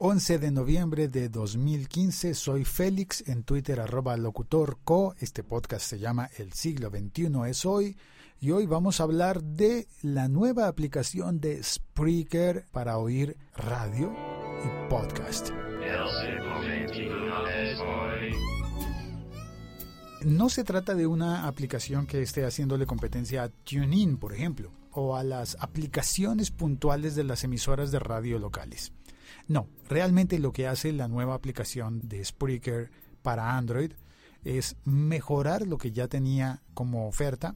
11 de noviembre de 2015, soy Félix, en Twitter arroba locutorco, este podcast se llama El siglo XXI es hoy, y hoy vamos a hablar de la nueva aplicación de Spreaker para oír radio y podcast. No se trata de una aplicación que esté haciéndole competencia a TuneIn, por ejemplo, o a las aplicaciones puntuales de las emisoras de radio locales. No, realmente lo que hace la nueva aplicación de Spreaker para Android es mejorar lo que ya tenía como oferta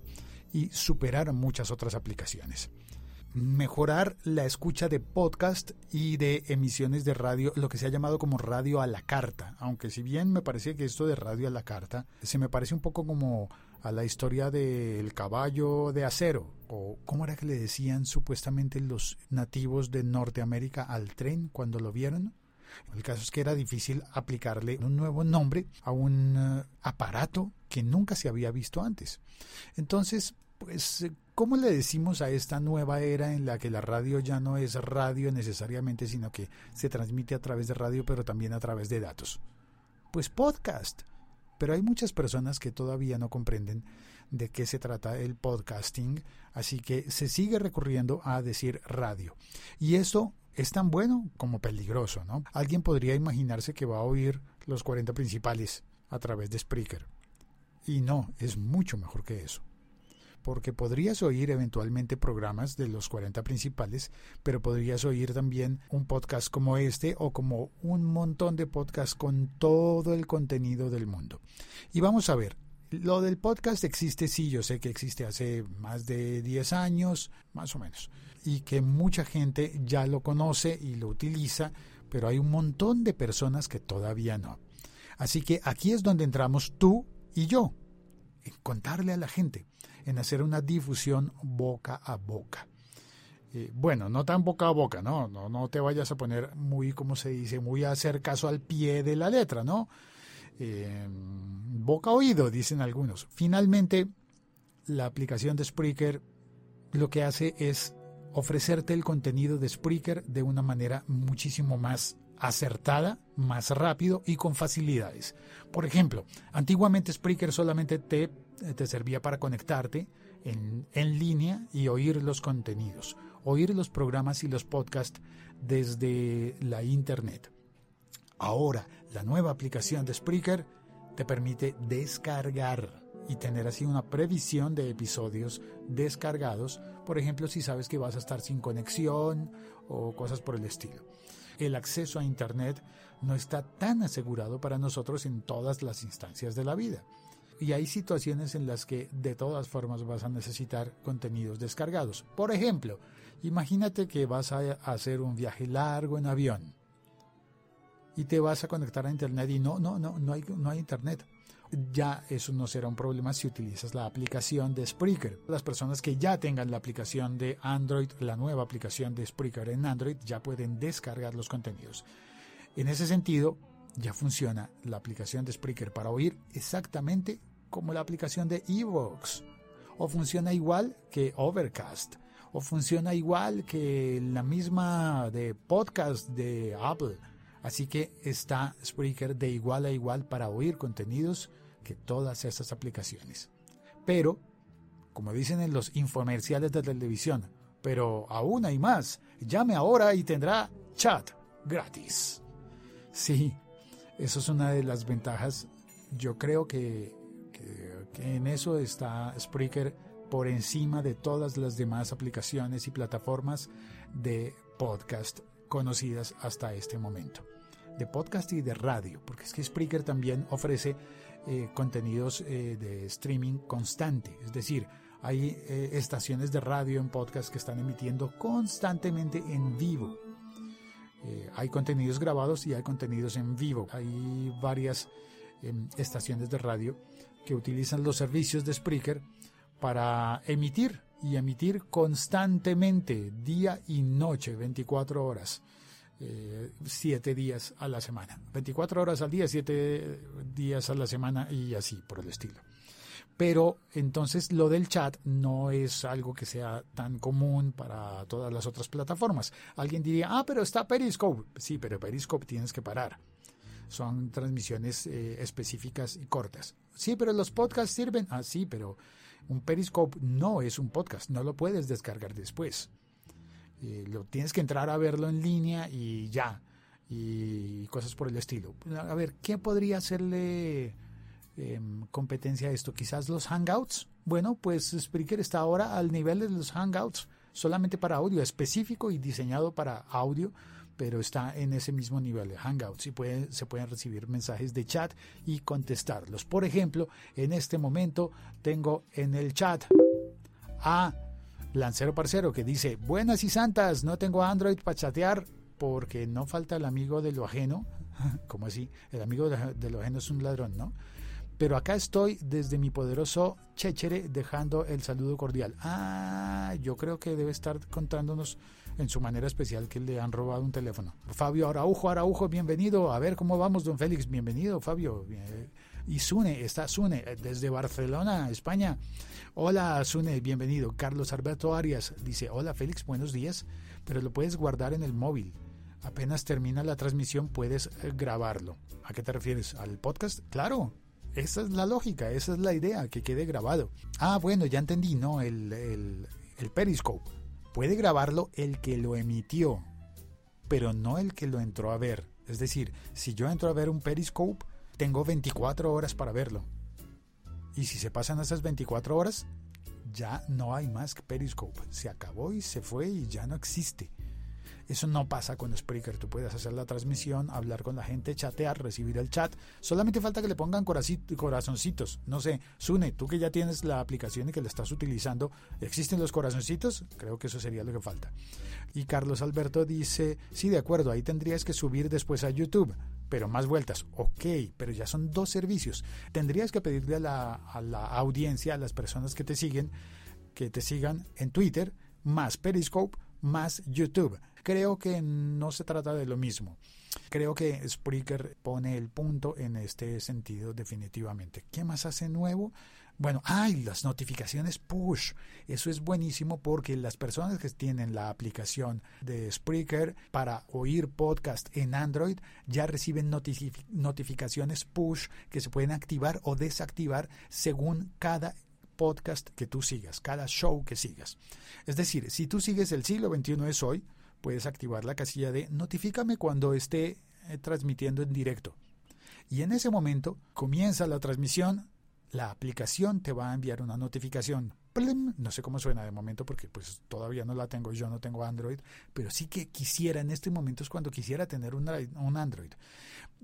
y superar muchas otras aplicaciones. Mejorar la escucha de podcast y de emisiones de radio, lo que se ha llamado como radio a la carta, aunque si bien me parece que esto de radio a la carta se me parece un poco como a la historia del caballo de acero, o cómo era que le decían supuestamente los nativos de Norteamérica al tren cuando lo vieron. El caso es que era difícil aplicarle un nuevo nombre a un eh, aparato que nunca se había visto antes. Entonces, pues, ¿cómo le decimos a esta nueva era en la que la radio ya no es radio necesariamente, sino que se transmite a través de radio, pero también a través de datos? Pues podcast. Pero hay muchas personas que todavía no comprenden de qué se trata el podcasting, así que se sigue recurriendo a decir radio. Y esto es tan bueno como peligroso, ¿no? Alguien podría imaginarse que va a oír los 40 principales a través de Spreaker. Y no, es mucho mejor que eso porque podrías oír eventualmente programas de los 40 principales, pero podrías oír también un podcast como este o como un montón de podcasts con todo el contenido del mundo. Y vamos a ver, lo del podcast existe, sí, yo sé que existe hace más de 10 años, más o menos, y que mucha gente ya lo conoce y lo utiliza, pero hay un montón de personas que todavía no. Así que aquí es donde entramos tú y yo, en contarle a la gente en hacer una difusión boca a boca. Eh, bueno, no tan boca a boca, ¿no? ¿no? No te vayas a poner muy, como se dice, muy a hacer caso al pie de la letra, ¿no? Eh, boca a oído, dicen algunos. Finalmente, la aplicación de Spreaker lo que hace es ofrecerte el contenido de Spreaker de una manera muchísimo más acertada, más rápido y con facilidades. Por ejemplo, antiguamente Spreaker solamente te, te servía para conectarte en, línea y oír los contenidos, oír los programas y los podcasts desde la Internet. Ahora, la nueva aplicación de Spreaker te permite descargar y tener así una previsión de episodios descargados, por ejemplo, si sabes que vas a estar sin conexión o cosas por el estilo el acceso a Internet no está tan asegurado para nosotros en todas las instancias de la vida. Y hay situaciones en las que de todas formas vas a necesitar contenidos descargados. Por ejemplo, imagínate que vas a hacer un viaje largo en avión y te vas a conectar a internet y no, no, no, no hay, no hay internet ya eso no será un problema si utilizas la aplicación de Spreaker. Las personas que ya tengan la aplicación de Android, la nueva aplicación de Spreaker en Android, ya pueden descargar los contenidos. En ese sentido, ya funciona la aplicación de Spreaker para oír exactamente como la aplicación de Evox. O funciona igual que Overcast. O funciona igual que la misma de podcast de Apple. Así que está Spreaker de igual a igual para oír contenidos que todas estas aplicaciones. Pero, como dicen en los infomerciales de televisión, pero aún hay más. Llame ahora y tendrá chat gratis. Sí, eso es una de las ventajas. Yo creo que, en eso está Spreaker por encima de todas las demás aplicaciones y plataformas de podcast conocidas hasta este momento. De podcast y de radio, porque es que Spreaker también ofrece eh, contenidos eh, de streaming constante. Es decir, hay eh, estaciones de radio en podcast que están emitiendo constantemente en vivo. Hay contenidos grabados y hay contenidos en vivo. Hay varias em, estaciones de radio que utilizan los servicios de Spreaker para emitir y emitir constantemente, día y noche, 24 horas. Eh, siete días a la semana. 24 horas al día, siete días a la semana y así por el estilo. Pero entonces lo del chat no es algo que sea tan común para todas las otras plataformas. Alguien diría, ah, pero está Periscope. Sí, pero Periscope tienes que parar. Son transmisiones eh, específicas y cortas. Sí, pero los podcasts sirven. Ah, sí, pero un Periscope no es un podcast. No lo puedes descargar después. Eh, lo tienes que entrar a verlo en línea y ya. Y cosas por el estilo. A ver, ¿qué podría hacerle Em, competencia a esto. Quizás los Hangouts. Bueno, pues Spreaker está ahora al nivel de los Hangouts, solamente para audio, específico y diseñado para audio, pero está en ese mismo nivel de Hangouts y se pueden recibir mensajes de chat y contestarlos. Por ejemplo, en este momento tengo en el chat a Lancero Parcero que dice, buenas y santas, no tengo Android para chatear porque no falta el amigo de lo ajeno. como así? El amigo de lo ajeno es un ladrón, ¿no? Pero acá estoy desde mi poderoso Chechere dejando el saludo cordial. Ah, yo creo que debe estar contándonos en su manera especial que le han robado un teléfono. Fabio Araujo, Araujo, bienvenido. A ver cómo vamos, don Félix. Bienvenido, Fabio. Y Sune, está Sune desde Barcelona, España. Hola, Sune, bienvenido. Carlos Alberto Arias dice, hola, Félix, buenos días, pero lo puedes guardar en el móvil. Apenas termina la transmisión puedes eh, grabarlo. ¿A qué te refieres? ¿Al podcast? Claro, esa es la lógica, esa es la idea, que quede grabado. Ah, bueno, ya entendí, ¿no? El, el, Periscope. Puede grabarlo el que lo emitió, pero no el que lo entró a ver. Es decir, si yo entro a ver un Periscope, tengo 24 horas para verlo. Y si se pasan esas 24 horas, ya no hay más Periscope. Se acabó y se fue y ya no existe. Eso no pasa con Spreaker. Tú puedes hacer la transmisión, hablar con la gente, chatear, recibir el chat. Solamente falta que le pongan corazoncitos. No sé, Sune, tú que ya tienes la aplicación y que la estás utilizando, ¿existen los corazoncitos? Creo que eso sería lo que falta. Y Carlos Alberto dice, sí, de acuerdo, ahí tendrías que subir después a YouTube pero más vueltas. Ok, pero ya son dos servicios. Tendrías que pedirle a la, a la, audiencia, a las personas que te siguen, que te sigan en Twitter, más Periscope, más YouTube. Creo que no se trata de lo mismo. Creo que Spreaker pone el punto en este sentido definitivamente. ¿Qué más hace nuevo? Bueno, hay las notificaciones push. Eso es buenísimo porque las personas que tienen la aplicación de Spreaker para oír podcast en Android ya reciben notificaciones push que se pueden activar o desactivar según cada podcast que tú sigas, cada show que sigas. Es decir, si tú sigues el siglo XXI es hoy, puedes activar la casilla de notifícame cuando esté eh, transmitiendo en directo. Y en ese momento comienza la transmisión, la aplicación te va a enviar una notificación. No sé cómo suena de momento porque pues todavía no la tengo, yo no tengo Android, pero sí que quisiera, en este momento es cuando quisiera tener un, un Android.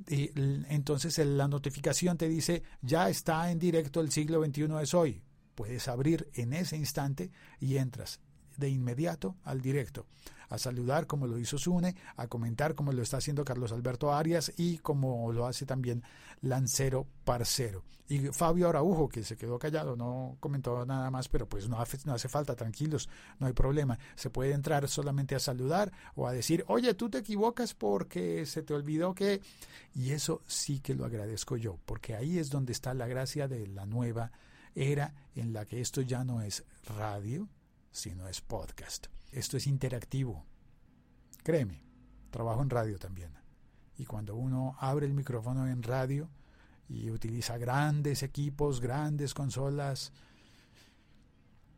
entonces la notificación te dice, ya está en directo el siglo XXI es hoy. Puedes abrir en ese instante y entras de inmediato al directo a saludar como lo hizo Sune, a comentar como lo está haciendo Carlos Alberto Arias y como lo hace también Lancero Parcero. Y Fabio Araujo, que se quedó callado, no comentó nada más, pero pues no hace, no hace falta, tranquilos, no hay problema. Se puede entrar solamente a saludar o a decir, oye, tú te equivocas porque se te olvidó que... Y eso sí que lo agradezco yo, porque ahí es donde está la gracia de la nueva era en la que esto ya no es radio, sino es podcast. Esto es interactivo. Créeme, trabajo en radio también. Y cuando uno abre el micrófono en radio y utiliza grandes equipos, grandes consolas,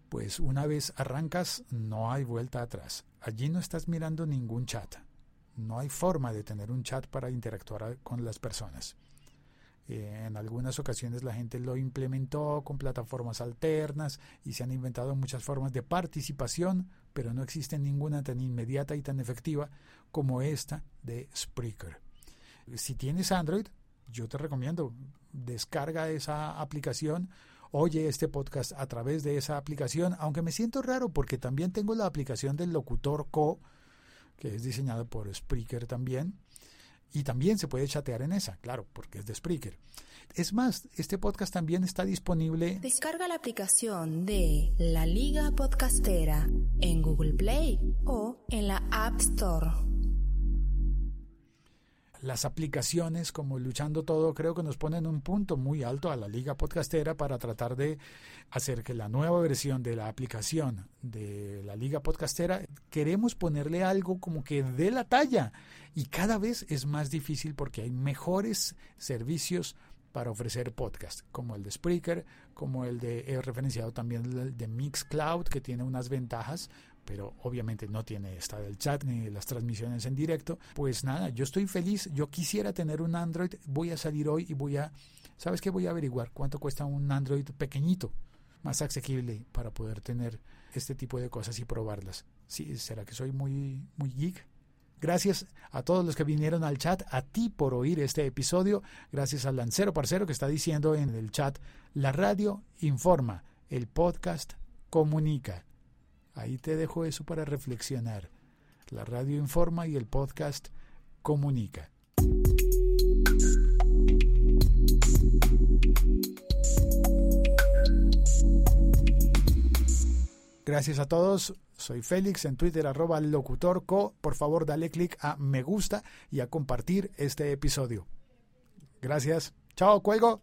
pues una vez arrancas no hay vuelta atrás. Allí no estás mirando ningún chat. No hay forma de tener un chat para interactuar con las personas. Eh, en algunas ocasiones la gente lo implementó con plataformas alternas y se han inventado muchas formas de participación, pero no existe ninguna tan inmediata y tan efectiva como esta de Spreaker. Si tienes Android, yo te recomiendo, descarga esa aplicación, oye este podcast a través de esa aplicación, aunque me siento raro porque también tengo la aplicación del Locutor Co, que es diseñada por Spreaker también y también se puede chatear en esa, claro, porque es de Spreaker. Es más, este podcast también está disponible. Descarga la aplicación de La Liga Podcastera en Google Play o en la App Store. Las aplicaciones como Luchando Todo creo que nos ponen un punto muy alto a la liga podcastera para tratar de hacer que la nueva versión de la aplicación de la liga podcastera queremos ponerle algo como que dé la talla y cada vez es más difícil porque hay mejores servicios para ofrecer podcast, como el de Spreaker, como el de, he referenciado también el de Mixcloud, que tiene unas ventajas, pero obviamente no tiene esta del chat ni las transmisiones en directo. Pues nada, yo estoy feliz, yo quisiera tener un Android, voy a salir hoy y voy a, ¿sabes qué? Voy a averiguar cuánto cuesta un Android pequeñito, más asequible para poder tener este tipo de cosas y probarlas. Sí, ¿será que soy muy, muy geek? Gracias a todos los que vinieron al chat, a ti por oír este episodio, gracias al Lancero Parcero que está diciendo en el chat, la radio informa, el podcast comunica. Ahí te dejo eso para reflexionar. La radio informa y el podcast comunica. Gracias a todos. Soy Félix en Twitter arroba locutorco. Por favor dale clic a me gusta y a compartir este episodio. Gracias. Chao, cuelgo.